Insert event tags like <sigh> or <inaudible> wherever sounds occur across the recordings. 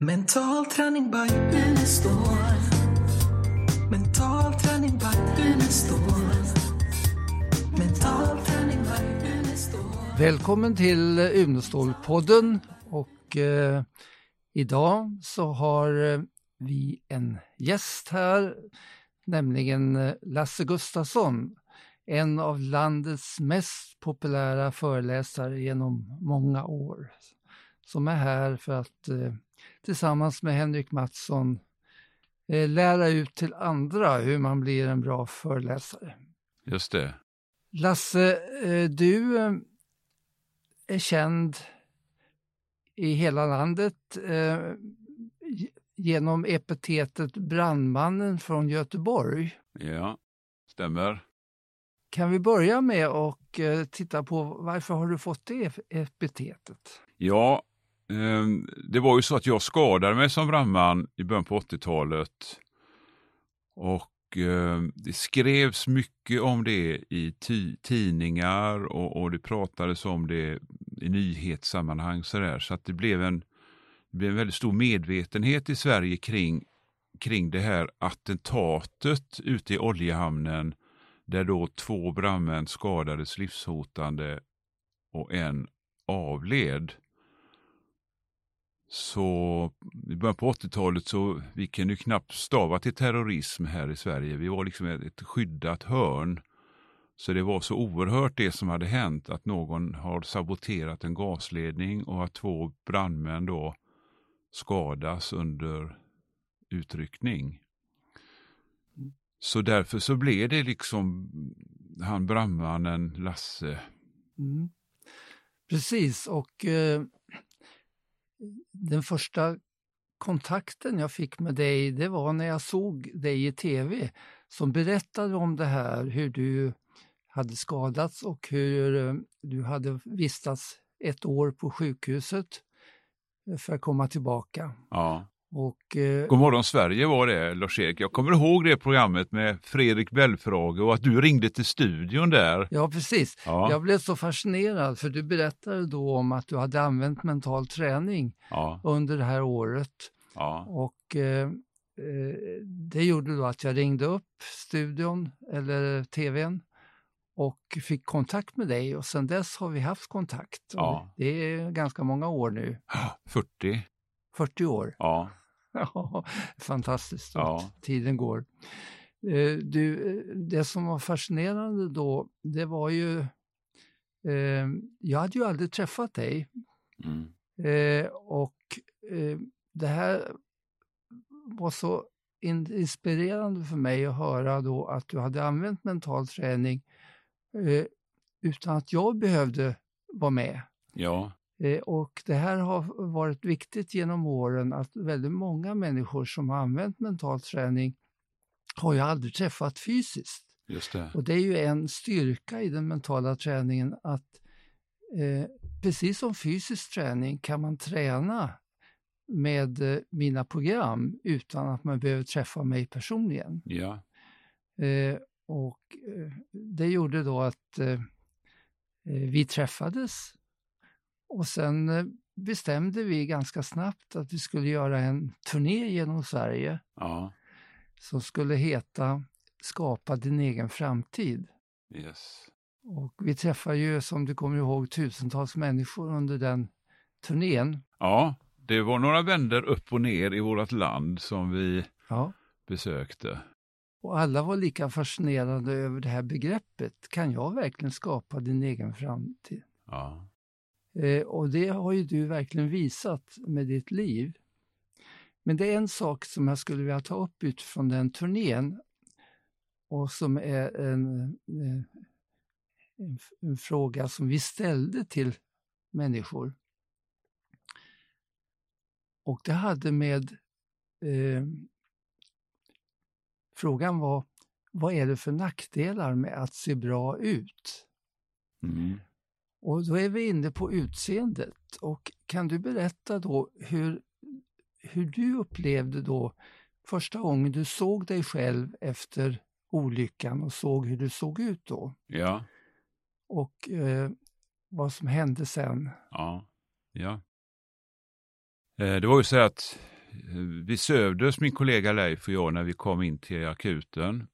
Mental träning by Unestål. Mental träning by Unestål. Mental träning by Unestål. Välkommen till Unestål-podden och eh, idag så har eh, vi en gäst här, nämligen eh, Lasse Gustafsson, en av landets mest populära föreläsare genom många år, som är här för att eh, tillsammans med Henrik Mattsson eh, lära ut till andra hur man blir en bra föreläsare. Just det. Lasse, eh, du eh, är känd i hela landet ge- genom epitetet brandmannen från Göteborg. Ja, stämmer. Kan vi börja med att titta på varför har du fått det epitetet? Ja, Ehm, det var ju så att jag skadade mig som brandman i början på 80-talet. Och ehm, det skrevs mycket om det i tidningar och, och det pratades om det i nyhetssammanhang så, där, så att det blev en, det blev en väldigt stor medvetenhet i Sverige kring, kring det här attentatet ute i oljehamnen där då två brandmän skadades livshotande och en avled. Så i början på 80-talet så vi kunde ju knappt stava till terrorism här i Sverige. Vi var liksom ett, skyddat hörn. Så det var så oerhört det som hade hänt att någon har saboterat en gasledning och att två brandmän då skadas under utryckning. Så därför så blev det liksom han brandmannen Lasse. Mm. Precis, och eh, den första kontakten jag fick med dig, det var när jag såg dig i tv som berättade om det här, hur du hade skadats och hur eh, du hade vistats ett år på sjukhuset eh, för att komma tillbaka. Ja. Och, eh, God morgon Sverige var det, Lars-Erik. Jag kommer ihåg det programmet med Fredrik Belfrage och att du ringde till studion där. ja, precis. Ja, Jag blev så fascinerad för du berättade då om att du hade använt mental träning ja, under det här året ja, Och eh, eh, det gjorde då att jag ringde upp studion eller tvn och fick kontakt med dig och sedan dess har vi haft kontakt. Ja. Det är ganska många år nu, <gasps> 40. 40 år. Ja, Ja, Fantastiskt Ja. tiden går. Eh, Du, eh, det som var fascinerande då, det var ju, eh, jag hade ju aldrig träffat dig mm. Eh, och eh, det här var så in- inspirerande för mig att höra då att du hade använt mental träning eh, utan att jag behövde vara med. ja, och det här har varit viktigt genom åren att väldigt många människor som har använt mental träning har jag aldrig träffat fysiskt. det. Och det är ju en styrka i den mentala träningen att eh, precis som fysisk träning kan man träna med eh, mina program utan att man behöver träffa mig personligen. Ja, Eh, och eh, det gjorde då att eh, eh, vi träffades och sen eh, bestämde vi ganska snabbt att vi skulle göra en turné genom Sverige ja, som skulle heta Skapa din egen framtid. yes. Och vi träffar ju, som du kommer ihåg, tusentals människor under den turnén. Ja, det var några vänder upp och ner i vårt land som vi Ja. besökte. Och alla var lika fascinerade över det här begreppet. Kan jag verkligen skapa din egen framtid? Ja, Eh, och det har ju du verkligen visat med ditt liv. Men det är en sak som jag skulle vilja ta upp utifrån den turnén och som är en, eh, en, en fråga som vi ställde till människor. Och det hade med... Eh, frågan var, vad är det för nackdelar med att se bra ut? mm. Och då är vi inne på utseendet. Och kan du berätta då hur, hur du upplevde då första gången du såg dig själv efter olyckan och såg hur du såg ut då? ja, Och eh, vad som hände sen? ja, ja. Eh, Det var ju så att eh, vi sövdes, min kollega Leif och jag, när vi kom in till akuten.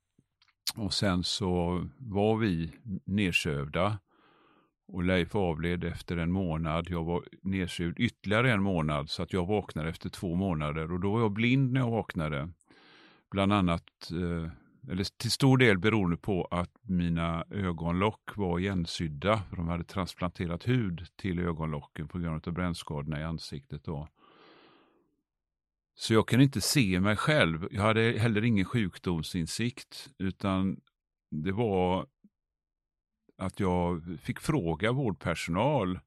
Och sen så var vi nedsövda. Och Leif avled efter en månad. Jag var nedsövd ytterligare en månad så att jag vaknade efter två månader. Och då var jag blind när jag vaknade. Bland annat, eh, eller till stor del beroende på att mina ögonlock var igensydda. För de hade transplanterat hud till ögonlocken på grund av brännskadorna i ansiktet. Då. Så jag kunde inte se mig själv. Jag hade heller ingen sjukdomsinsikt, utan det var att jag fick fråga vårdpersonal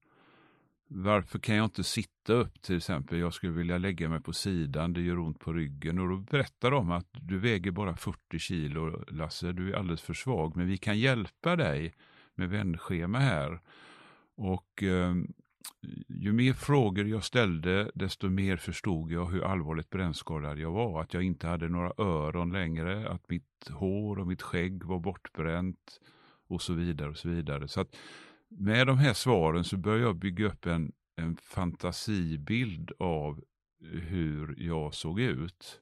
varför kan jag inte sitta upp till exempel? Jag skulle vilja lägga mig på sidan, det gör ont på ryggen. Och då berättar de att du väger bara 40 kilo Lasse, du är alldeles för svag. Men vi kan hjälpa dig med vändschema här. Och eh, ju mer frågor jag ställde, desto mer förstod jag hur allvarligt brännskadad jag var. Att jag inte hade några öron längre, att mitt hår och mitt skägg var bortbränt och så vidare. och så vidare. Så att med de här svaren så började jag bygga upp en, en fantasibild av hur jag såg ut.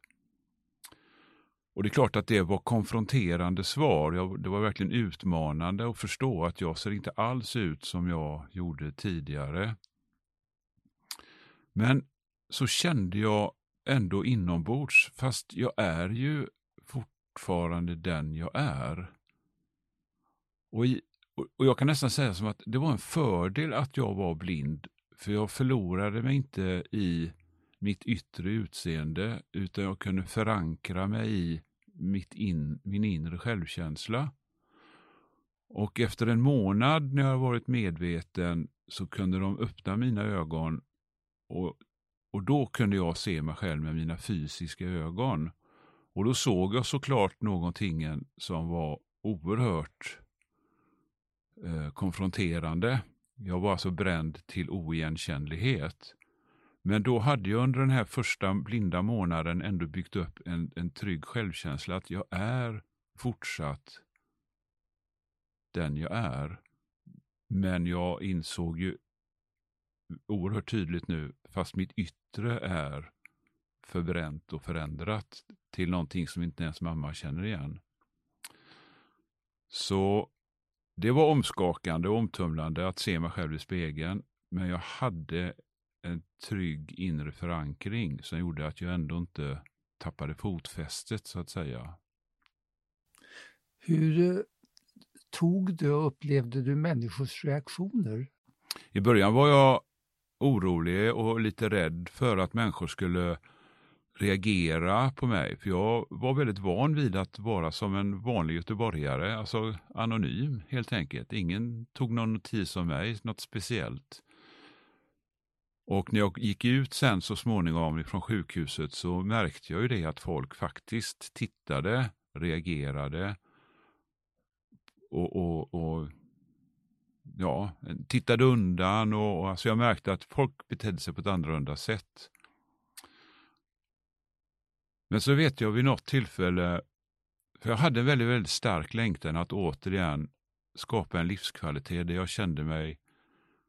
Och det är klart att det var konfronterande svar. Jag, det var verkligen utmanande att förstå att jag ser inte alls ut som jag gjorde tidigare. Men så kände jag ändå inombords, fast jag är ju fortfarande den jag är. Och, i, och jag kan nästan säga som att det var en fördel att jag var blind, för jag förlorade mig inte i mitt yttre utseende, utan jag kunde förankra mig i mitt in, min inre självkänsla. Och efter en månad när jag varit medveten så kunde de öppna mina ögon och, och då kunde jag se mig själv med mina fysiska ögon. Och då såg jag såklart någonting som var oerhört Eh, konfronterande. Jag var alltså bränd till oigenkännlighet. Men då hade jag under den här första blinda månaden ändå byggt upp en, en trygg självkänsla att jag är fortsatt den jag är. Men jag insåg ju oerhört tydligt nu, fast mitt yttre är förbränt och förändrat till någonting som inte ens mamma känner igen. Så det var omskakande och omtumlande att se mig själv i spegeln, men jag hade en trygg inre förankring som gjorde att jag ändå inte tappade fotfästet så att säga. Hur eh, tog du och upplevde du människors reaktioner? I början var jag orolig och lite rädd för att människor skulle reagera på mig. För jag var väldigt van vid att vara som en vanlig göteborgare, alltså anonym helt enkelt. Ingen tog någon notis om mig, något speciellt. Och när jag gick ut sen så småningom från sjukhuset så märkte jag ju det att folk faktiskt tittade, reagerade och, och, och ja, tittade undan och, och alltså jag märkte att folk betedde sig på ett annorlunda sätt. Men så vet jag vid något tillfälle, för jag hade en väldigt, väldigt stark längtan att återigen skapa en livskvalitet där jag kände mig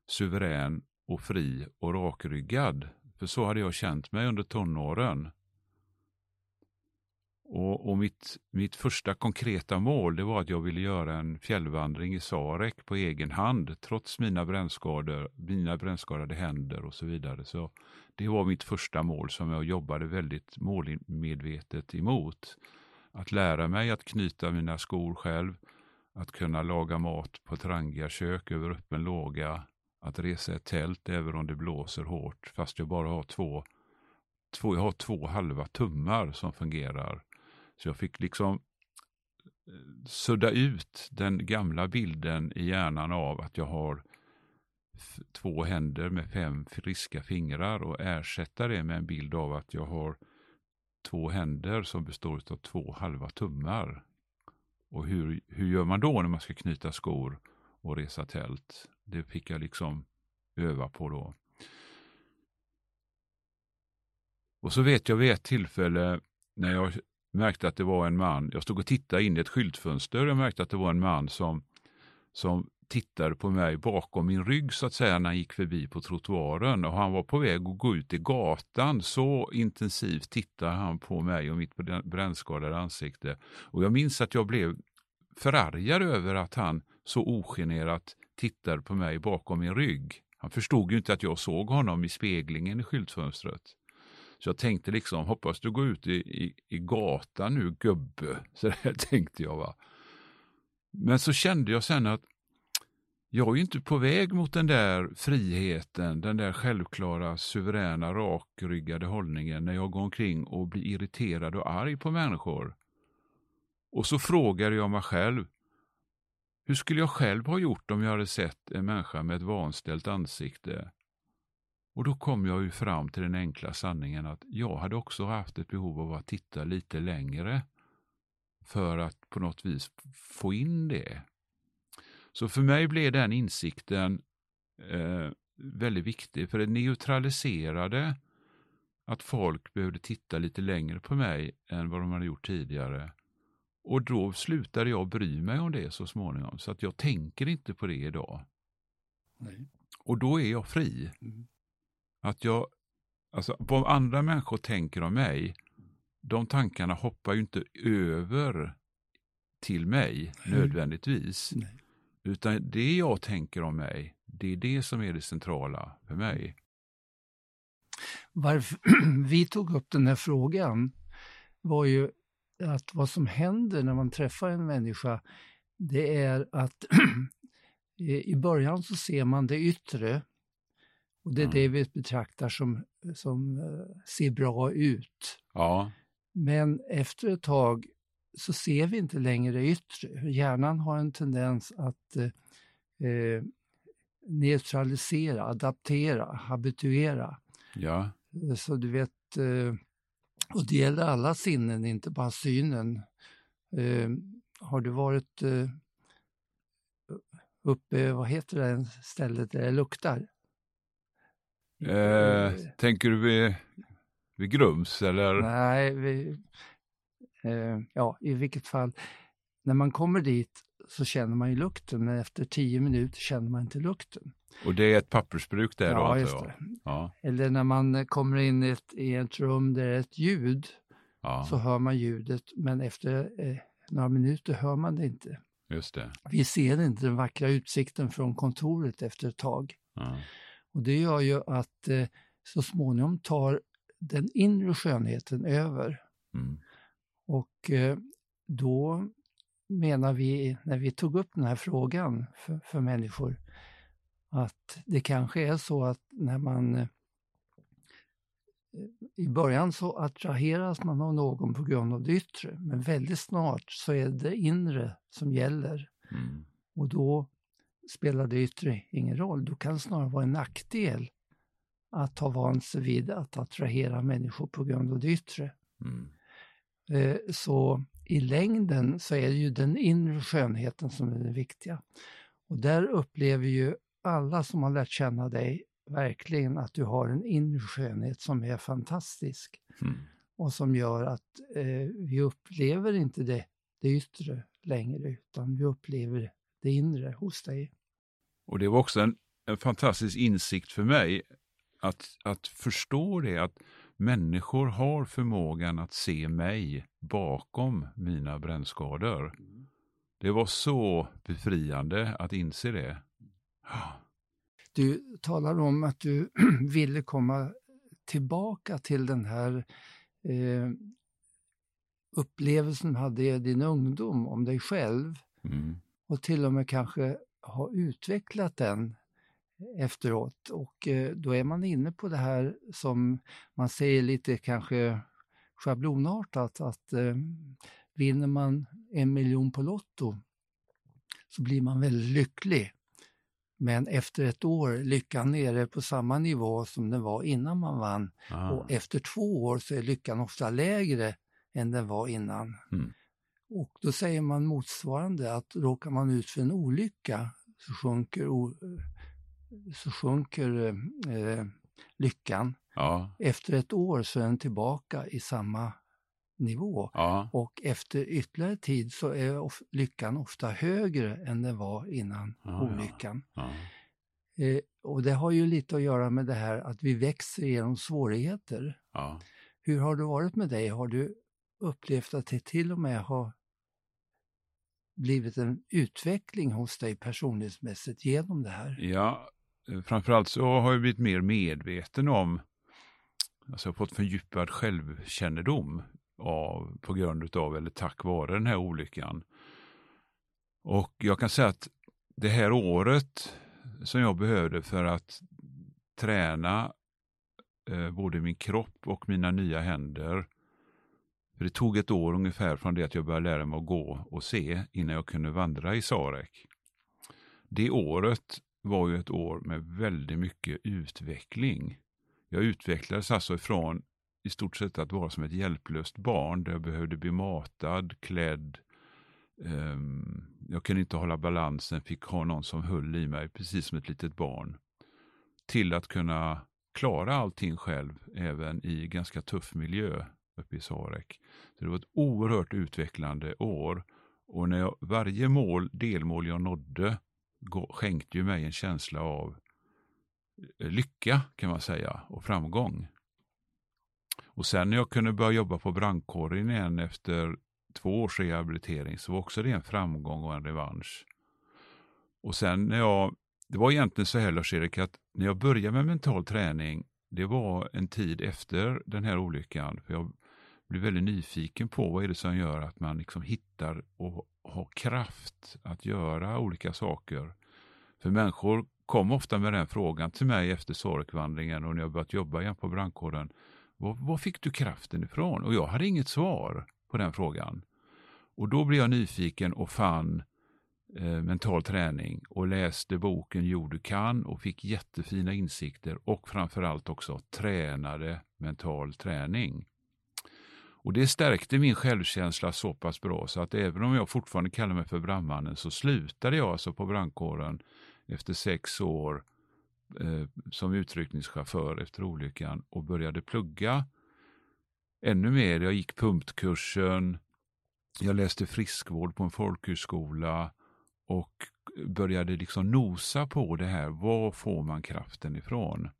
suverän och fri och rakryggad. För så hade jag känt mig under tonåren. Och, och mitt, mitt första konkreta mål det var att jag ville göra en fjällvandring i Sarek på egen hand, trots mina brännskador, mina brännskadade händer och så vidare. Så det var mitt första mål som jag jobbade väldigt målmedvetet emot. Att lära mig att knyta mina skor själv, att kunna laga mat på trangiga kök över öppen låga, att resa ett tält även om det blåser hårt, fast jag bara har två, två, jag har två halva tummar som fungerar. Så jag fick liksom eh, sudda ut den gamla bilden i hjärnan av att jag har två händer med fem friska fingrar och ersätta det med en bild av att jag har två händer som består av två halva tummar. Och hur, hur gör man då när man ska knyta skor och resa tält? Det fick jag liksom öva på då. Och så vet jag vid ett tillfälle när jag märkte att det var en man, jag stod och tittade in i ett skyltfönster och märkte att det var en man som, som tittade på mig bakom min rygg så att säga när han gick förbi på trottoaren och han var på väg att gå ut i gatan. Så intensivt tittade han på mig och mitt brännskadade ansikte. Och jag minns att jag blev förargad över att han så ogenerat tittade på mig bakom min rygg. Han förstod ju inte att jag såg honom i speglingen i skyltfönstret. Så jag tänkte liksom, hoppas du går ut i, i, i gatan nu gubbe. <laughs> Så där tänkte jag. va. Men så kände jag sen att jag är inte på väg mot den där friheten, den där självklara, suveräna, rakryggade hållningen när jag går omkring och blir irriterad och arg på människor. Och så frågade jag mig själv, hur skulle jag själv ha gjort om jag hade sett en människa med ett vanställt ansikte? Och då kom jag ju fram till den enkla sanningen att jag hade också haft ett behov av att titta lite längre för att på något vis få in det. Så för mig blev den insikten eh, väldigt viktig, för det neutraliserade att folk behövde titta lite längre på mig än vad de hade gjort tidigare. Och då slutade jag bry mig om det så småningom, så att jag tänker inte på det idag. Nej. Och då är jag fri. Mm. Att jag, alltså vad andra människor tänker om mig, de tankarna hoppar ju inte över till mig Nej. nödvändigtvis. Nej. Utan det jag tänker om mig, det är det som är det centrala för mig. Varför <clears throat> vi tog upp den här frågan var ju att vad som händer när man träffar en människa, det är att <clears throat> i början så ser man det yttre och det är Mm. det vi betraktar som, som eh, ser bra ut. Ja, Men efter ett tag så ser vi inte längre det yttre. Hjärnan har en tendens att eh, eh, neutralisera, adaptera, habituera. ja, Så du vet, eh, och det gäller alla sinnen, inte bara synen. Eh, har du varit eh, uppe, vad heter det stället där det luktar? Eh, tänker du vid, vid Grums eller? Nej, vi, eh, ja i vilket fall. När man kommer dit så känner man ju lukten, men efter tio minuter känner man inte lukten. Och det är ett pappersbruk där då ja, antar just det. Ja, Eller när man eh, kommer in i ett, i ett rum där det är ett ljud, ja, så hör man ljudet, men efter eh, några minuter hör man det inte. just det. Vi ser inte den vackra utsikten från kontoret efter ett tag. Ja, Och det gör ju att eh, så småningom tar den inre skönheten över. mm, Och eh, då menar vi, när vi tog upp den här frågan för, för människor, att det kanske är så att när man eh, i början så attraheras man av någon på grund av det yttre, men väldigt snart så är det inre som gäller. Mm, och då spelar det yttre ingen roll. Då kan det snarare vara en nackdel att ha vant sig vid att attrahera människor på grund av det yttre. mm, Eh, Så i längden så är det ju den inre skönheten som är det viktiga. Och där upplever ju alla som har lärt känna dig verkligen att du har en inre skönhet som är fantastisk mm. och som gör att eh, vi upplever inte det, det yttre längre utan vi upplever det inre hos dig. Och det var också en, en fantastisk insikt för mig att, att förstå det att människor har förmågan att se mig bakom mina brännskador. Det var så befriande att inse det. Du talar om att du <clears throat> ville komma tillbaka till den här eh, upplevelsen du hade i din ungdom om dig själv Mm, och till och med kanske ha utvecklat den efteråt. Och eh, då är man inne på det här som man säger lite kanske schablonartat att eh, vinner man en miljon på Lotto så blir man väldigt lycklig. Men efter ett år lyckan nere på samma nivå som den var innan man vann. ah, Och efter två år så är lyckan ofta lägre än den var innan. Mm. Och då säger man motsvarande att råkar man ut för en olycka så sjunker, så sjunker eh, lyckan. ja, Efter ett år så är den tillbaka i samma nivå. Ja, Och efter ytterligare tid så är of- lyckan ofta högre än den var innan Ja, olyckan. Eh, och det har ju lite att göra med det här att vi växer genom svårigheter. Hur har det varit med dig? Har du upplevt att det till och med har blivit en utveckling hos dig personlighetsmässigt genom det här? Ja, eh, framförallt så har jag blivit mer medveten om, alltså jag har fått fördjupad självkännedom av, på grund av eller tack vare den här olyckan. Och jag kan säga att det här året som jag behövde för att träna eh, både min kropp och mina nya händer. För det tog ett år ungefär från det att jag började lära mig att gå och se innan jag kunde vandra i Sarek. Det året var ju ett år med väldigt mycket utveckling. Jag utvecklades alltså ifrån i stort sett att vara som ett hjälplöst barn där jag behövde bli matad, klädd. Um, jag kunde inte hålla balansen, fick ha någon som höll i mig precis som ett litet barn. Till att kunna klara allting själv även i ganska tuff miljö uppe i Sarek. Så det var ett oerhört utvecklande år och när jag, varje mål, delmål jag nådde skänkte ju mig en känsla av eh, lycka kan man säga och framgång. Och sen när jag kunde börja jobba på brandkåren igen efter två års rehabilitering så var också det en framgång och en revansch. Och sen när jag, det var egentligen så här Lars-Erik att när jag började med mental träning, det var en tid efter den här olyckan. För jag blir väldigt nyfiken på vad är det som gör att man liksom hittar och har kraft att göra olika saker. För människor kom ofta med den frågan till mig efter sorgvandringen och när jag börjat jobba igen på brandkåren. Var, var fick du kraften ifrån? Och jag hade inget svar på den frågan. Och då blev jag nyfiken och fann eh, mental träning och läste boken Jo du kan och fick jättefina insikter och framförallt också tränade mental träning. Och det stärkte min självkänsla så pass bra så att även om jag fortfarande kallar mig för brandmannen så slutade jag alltså på brandkåren efter sex år eh, som utryckningschaufför efter olyckan och började plugga ännu mer. Jag gick pumpkursen, jag läste friskvård på en folkhögskola och började liksom nosa på det här. Var får man kraften ifrån?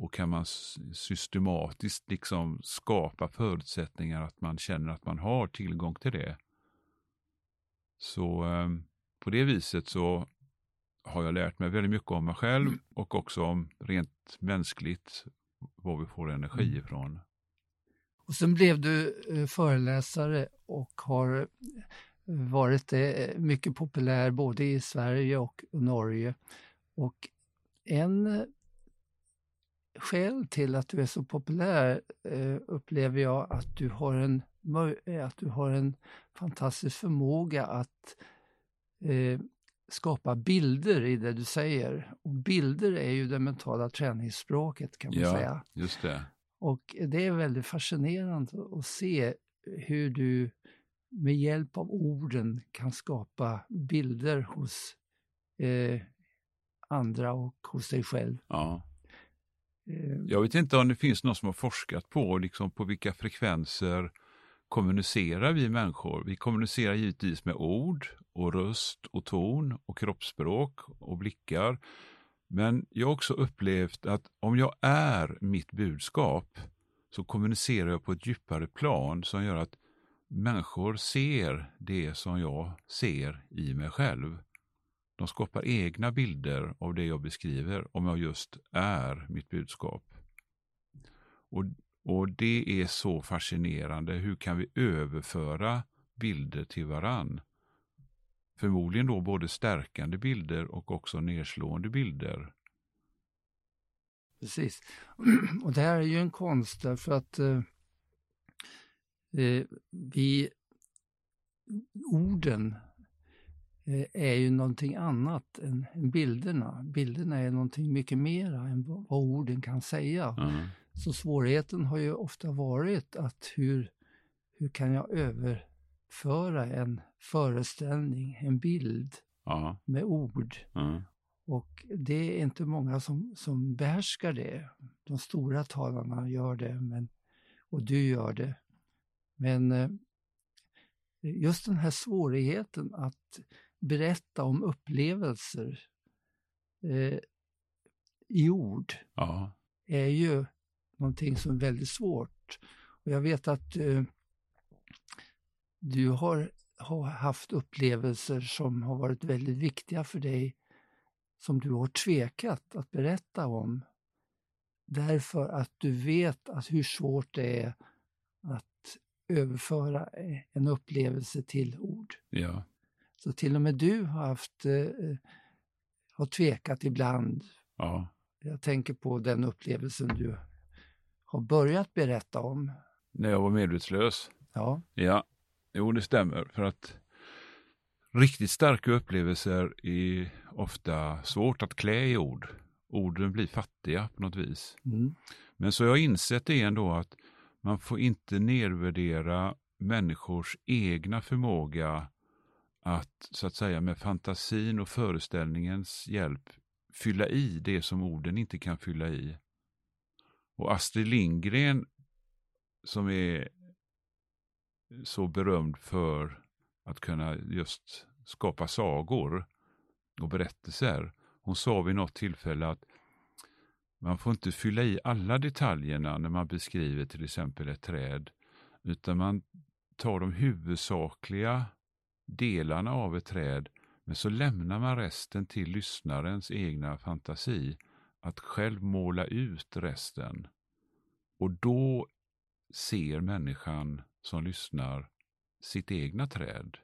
Och kan man systematiskt liksom skapa förutsättningar att man känner att man har tillgång till det. Så eh, på det viset så har jag lärt mig väldigt mycket om mig själv och också om rent mänskligt var vi får energi ifrån. Och sen blev du eh, föreläsare och har varit eh, mycket populär både i Sverige och Norge. Och en eh, skäl till att du är så populär eh, upplever jag att du har en, eh, att du har en fantastisk förmåga att eh, skapa bilder i det du säger. Och bilder är ju det mentala träningsspråket kan man Ja. säga. Just det. Och det är väldigt fascinerande att se hur du med hjälp av orden kan skapa bilder hos eh, andra och hos dig själv. Ja. Jag vet inte om det finns någon som har forskat på liksom på vilka frekvenser kommunicerar vi människor. Vi kommunicerar givetvis med ord och röst och ton och kroppsspråk och blickar. Men jag har också upplevt att om jag är mitt budskap så kommunicerar jag på ett djupare plan som gör att människor ser det som jag ser i mig själv. De skapar egna bilder av det jag beskriver om jag just är mitt budskap. Och, och det är så fascinerande. Hur kan vi överföra bilder till varann? Förmodligen då både stärkande bilder och också nedslående bilder. Precis. <clears throat> Och det här är ju en konst därför att eh, eh vi, orden är ju någonting annat än, bilderna. Bilderna är någonting mycket mera än vad, orden kan säga. Ja. Så svårigheten har ju ofta varit att hur, hur kan jag överföra en föreställning, en bild Ja. med ord. Ja. Och det är inte många som, som behärskar det. De stora talarna gör det, men, och du gör det. Men eh, just den här svårigheten att berätta om upplevelser eh, i ord Ja. är ju någonting som är väldigt svårt. Och jag vet att eh, du har, har haft upplevelser som har varit väldigt viktiga för dig som du har tvekat att berätta om. Därför att du vet att hur svårt det är att överföra en upplevelse till ord. ja. Så till och med du har haft eh, har tvekat ibland. ja. Jag tänker på den upplevelsen du har börjat berätta om. När jag var medvetslös. Ja, Ja, jo det stämmer. För att riktigt starka upplevelser är ofta svårt att klä i ord. Orden blir fattiga på något vis. mm. Men så har jag insett det ändå att man får inte nedvärdera människors egna förmåga att så att säga med fantasin och föreställningens hjälp fylla i det som orden inte kan fylla i. Och Astrid Lindgren som är så berömd för att kunna just skapa sagor och berättelser. Hon sa vid något tillfälle att man får inte fylla i alla detaljerna när man beskriver till exempel ett träd, utan man tar de huvudsakliga delarna av ett träd, men så lämnar man resten till lyssnarens egna fantasi, att själv måla ut resten. Och då ser människan som lyssnar sitt egna träd.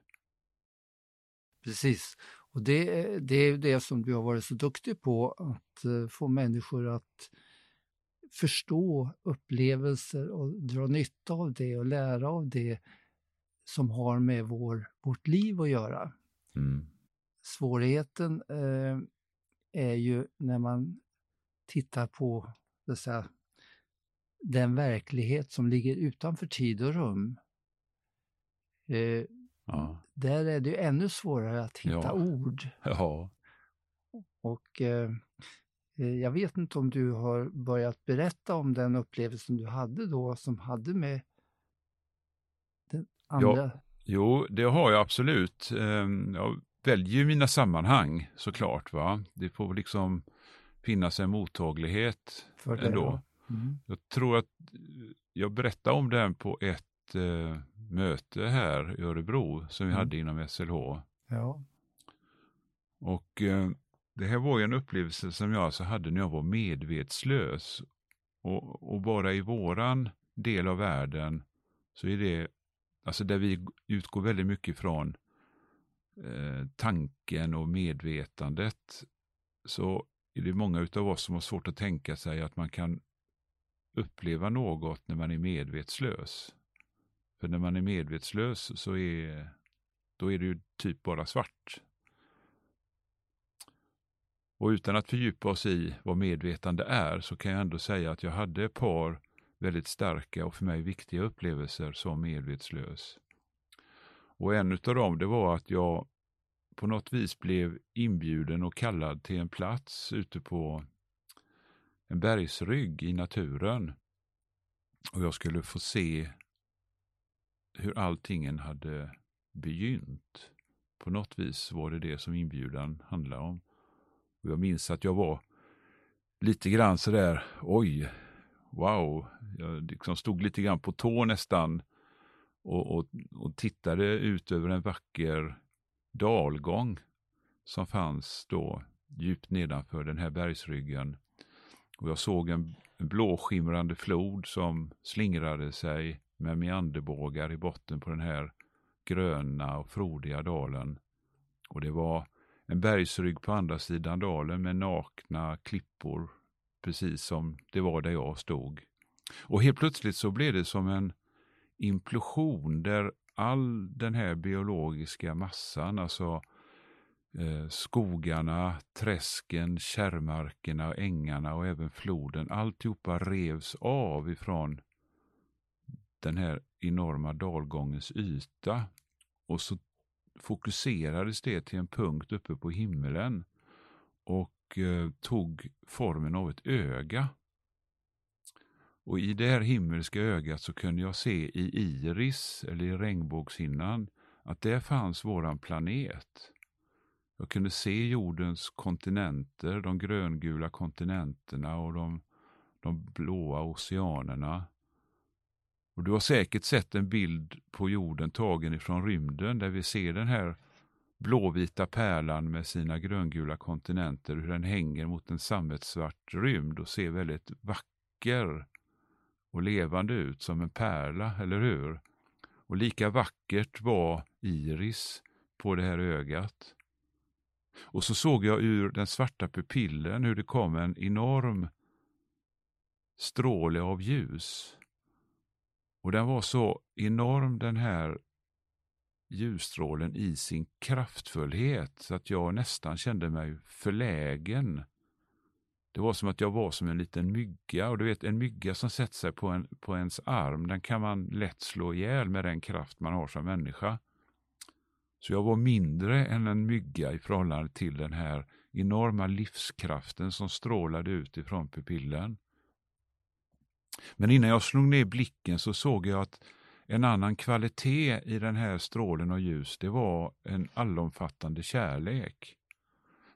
precis. Och det, är- det är det som du har varit så duktig på, att eh, få människor att förstå upplevelser och dra nytta av det och lära av det som har med vår, vårt liv att göra. Mm. Svårigheten eh, är ju när man tittar på säga, den verklighet som ligger utanför tid och rum. Eh, Ja. där är det ju ännu svårare att hitta Ja. ord. <laughs> ja. Och eh, eh, jag vet inte om du har börjat berätta om den upplevelsen du hade då som hade med andra... Jo, det har jag absolut. Ehm, Jag väljer mina sammanhang såklart. Va? Det får liksom finnas en mottaglighet för det. ändå. Mm. Jag tror att jag berättade om den på ett eh, möte här i Örebro som vi Mm. hade inom SLH. Ja. Och eh, det här var ju en upplevelse som jag alltså hade när jag var medvetslös. Och, och bara i våran del av världen så är det, alltså där vi utgår väldigt mycket från eh, tanken och medvetandet, så är det många utav oss som har svårt att tänka sig att man kan uppleva något när man är medvetslös. För när man är medvetslös så är, då är det ju typ bara svart. Och utan att fördjupa oss i vad medvetande är så kan jag ändå säga att jag hade ett par väldigt starka och för mig viktiga upplevelser som medvetslös. Och en utav dem det var att jag på något vis blev inbjuden och kallad till en plats ute på en bergsrygg i naturen. Och jag skulle få se hur alltingen hade begynt. På något vis var det det som inbjudan handlade om. Och jag minns att jag var lite grann sådär, oj, wow. Jag liksom stod lite grann på tå nästan och, och, och tittade ut över en vacker dalgång som fanns då djupt nedanför den här bergsryggen. Och jag såg en blåskimrande flod som slingrade sig med meanderbågar i botten på den här gröna och frodiga dalen. Och det var en bergsrygg på andra sidan dalen med nakna klippor, precis som det var där jag stod. Och helt plötsligt så blev det som en implosion där all den här biologiska massan, alltså eh, skogarna, träsken, kärrmarkerna, ängarna och även floden, alltihopa revs av ifrån den här enorma dalgångens yta. Och så fokuserades det till en punkt uppe på himlen. och Eh, tog formen av ett öga. Och i det här himmelska ögat så kunde jag se i iris, eller i regnbågshinnan, att där fanns våran planet. Jag kunde se jordens kontinenter, de gröngula kontinenterna och de, de blåa oceanerna. Och du har säkert sett en bild på jorden tagen ifrån rymden där vi ser den här blåvita pärlan med sina gröngula kontinenter, hur den hänger mot en sammetsvart rymd och ser väldigt vacker och levande ut som en pärla, eller hur? Och lika vackert var Iris på det här ögat. Och så såg jag ur den svarta pupillen hur det kom en enorm stråle av ljus. Och den var så enorm den här ljusstrålen i sin kraftfullhet så att jag nästan kände mig förlägen. Det var som att jag var som en liten mygga och du vet en mygga som sätter sig på, en, på ens arm den kan man lätt slå ihjäl med den kraft man har som människa. Så jag var mindre än en mygga i förhållande till den här enorma livskraften som strålade ut ifrån pupillen. Men innan jag slog ner blicken så såg jag att en annan kvalitet i den här strålen av ljus, det var en allomfattande kärlek.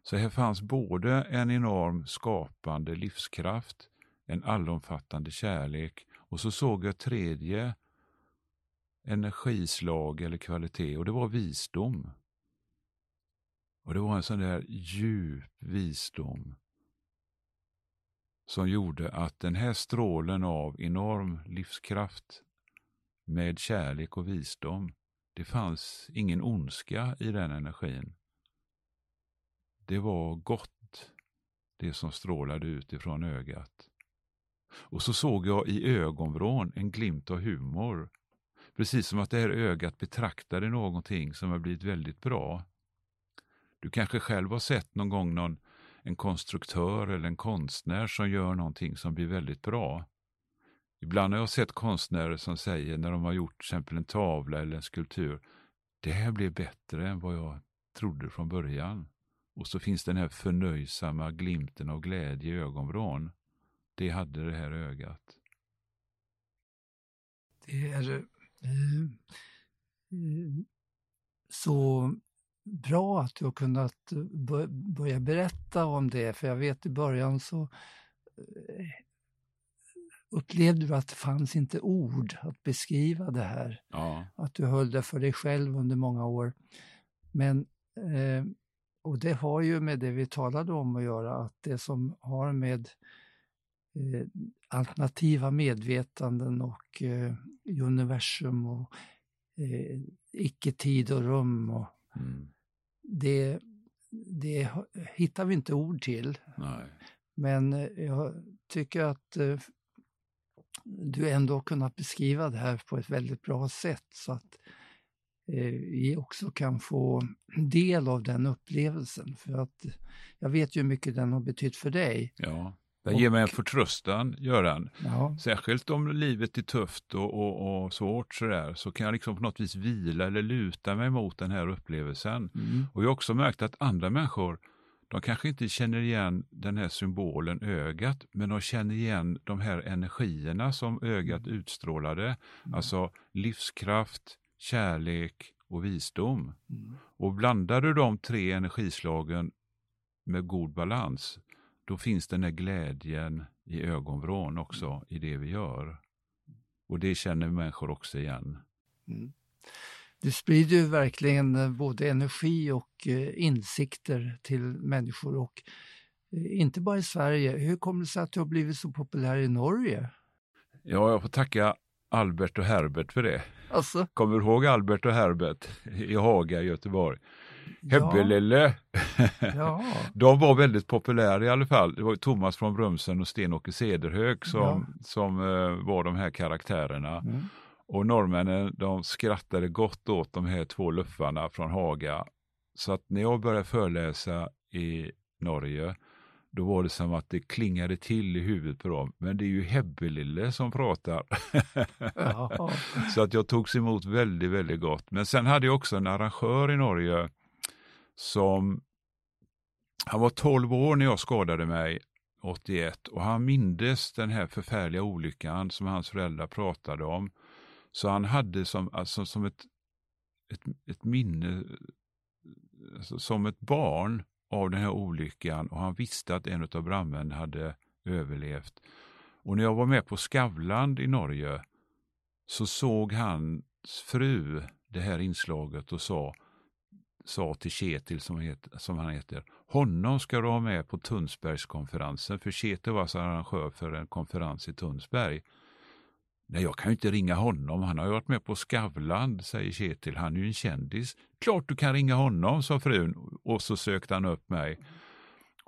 Så här fanns både en enorm skapande livskraft, en allomfattande kärlek och så såg jag tredje energislag eller kvalitet och det var visdom. Och det var en sån där djup visdom som gjorde att den här strålen av enorm livskraft med kärlek och visdom, det fanns ingen ondska i den energin. Det var gott, det som strålade ut ifrån ögat. Och så såg jag i ögonvrån en glimt av humor. Precis som att det här ögat betraktade någonting som har blivit väldigt bra. Du kanske själv har sett någon gång någon, en konstruktör eller en konstnär som gör någonting som blir väldigt bra. Ibland har jag sett konstnärer som säger när de har gjort till exempel en tavla eller en skulptur, det här blev bättre än vad jag trodde från början. Och så finns den här förnöjsamma glimten av glädje i ögonvrån. Det hade det här ögat. Det är eh, mm, så bra att du har kunnat börja berätta om det, för jag vet i början så eh, upplevde du att det fanns inte ord att beskriva det här. Ja. Att du höll det för dig själv under många år. Men, eh, och det har ju med det vi talade om att göra, att det som har med eh, alternativa medvetanden och eh, universum och eh, icke-tid och rum. Och Mm. det, det hittar vi inte ord till. Nej. Men eh, jag tycker att eh, du ändå kunnat beskriva det här på ett väldigt bra sätt så att eh, vi också kan få del av den upplevelsen. För att jag vet ju hur mycket den har betytt för dig. Ja, det ger mig en förtröstan, Göran. Ja, Särskilt om livet är tufft och, och, och svårt sådär, så kan jag liksom på något vis vila eller luta mig mot den här upplevelsen. mm, Och jag har också märkt att andra människor, de kanske inte känner igen den här symbolen ögat, men de känner igen de här energierna som ögat utstrålade. Alltså livskraft, kärlek och visdom. mm, Och blandar du de tre energislagen med god balans, då finns den här glädjen i ögonvrån också i det vi gör. Och det känner människor också igen. mm. Du sprider ju verkligen eh, både energi och eh, insikter till människor och eh, inte bara i Sverige. Hur kommer det sig att du har blivit så populär i Norge? Ja, jag får tacka Albert och Herbert för det. Alltså, Kommer du ihåg Albert och Herbert i Haga i Göteborg? ja, Hebbelelle. ja, <laughs> De var väldigt populära i alla fall. Det var Thomas från Brumsen och Sten-Åke Cederhög som, som eh, var de här karaktärerna. mm, Och norrmännen de skrattade gott åt de här två luffarna från Haga. Så att när jag började föreläsa i Norge, då var det som att det klingade till i huvudet på dem. Men det är ju Hebbelille som pratar. ja, <laughs> Så att jag togs emot väldigt, väldigt gott. Men sen hade jag också en arrangör i Norge som, han var 12 år när jag skadade mig 81 och han mindes den här förfärliga olyckan som hans föräldrar pratade om. Så han hade som, alltså, som ett, ett, ett minne, alltså, som ett barn av den här olyckan och han visste att en av brandmännen hade överlevt. Och när jag var med på Skavland i Norge så såg hans fru det här inslaget och sa, sa till Kjetil, som, het, som han heter, honom ska du ha med på Tunsbergskonferensen, för Kjetil var alltså arrangör för en konferens i Tunnsberg. Nej, jag kan ju inte ringa honom, han har ju varit med på Skavland, säger Kjetil, han är ju en kändis. Klart du kan ringa honom, sa frun, och så sökte han upp mig.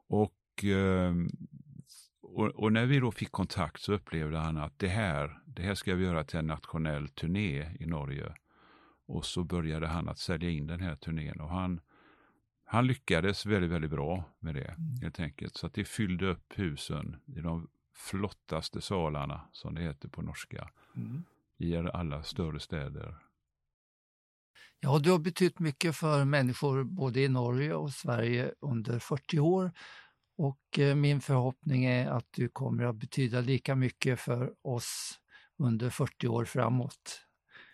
Och, ehm, och, och, när vi då fick kontakt så upplevde han att det här, det här ska vi göra till en nationell turné i Norge. Och så började han att sälja in den här turnén och han, han lyckades väldigt, väldigt bra med det mm. helt enkelt. Så att det fyllde upp husen i de flottaste salarna, som det heter på norska, mm. i alla större städer. Ja, du har betytt mycket för människor både i Norge och Sverige under 40 år och eh, min förhoppning är att du kommer att betyda lika mycket för oss under 40 år framåt.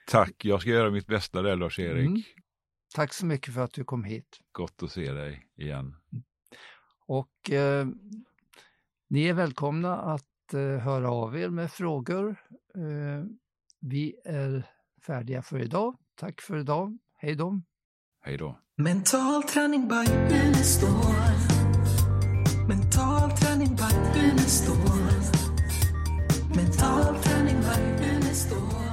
Tack, jag ska göra mitt bästa där Lars-Erik. Mm. Tack så mycket för att du kom hit. Gott att se dig igen. Och eh, ni är välkomna att eh, höra av er med frågor. Eh, vi är färdiga för idag. Tack för idag. Hej då. Hej då. Mental träning by Unestål. Mental träning by Unestål. Mental träning by Unestål.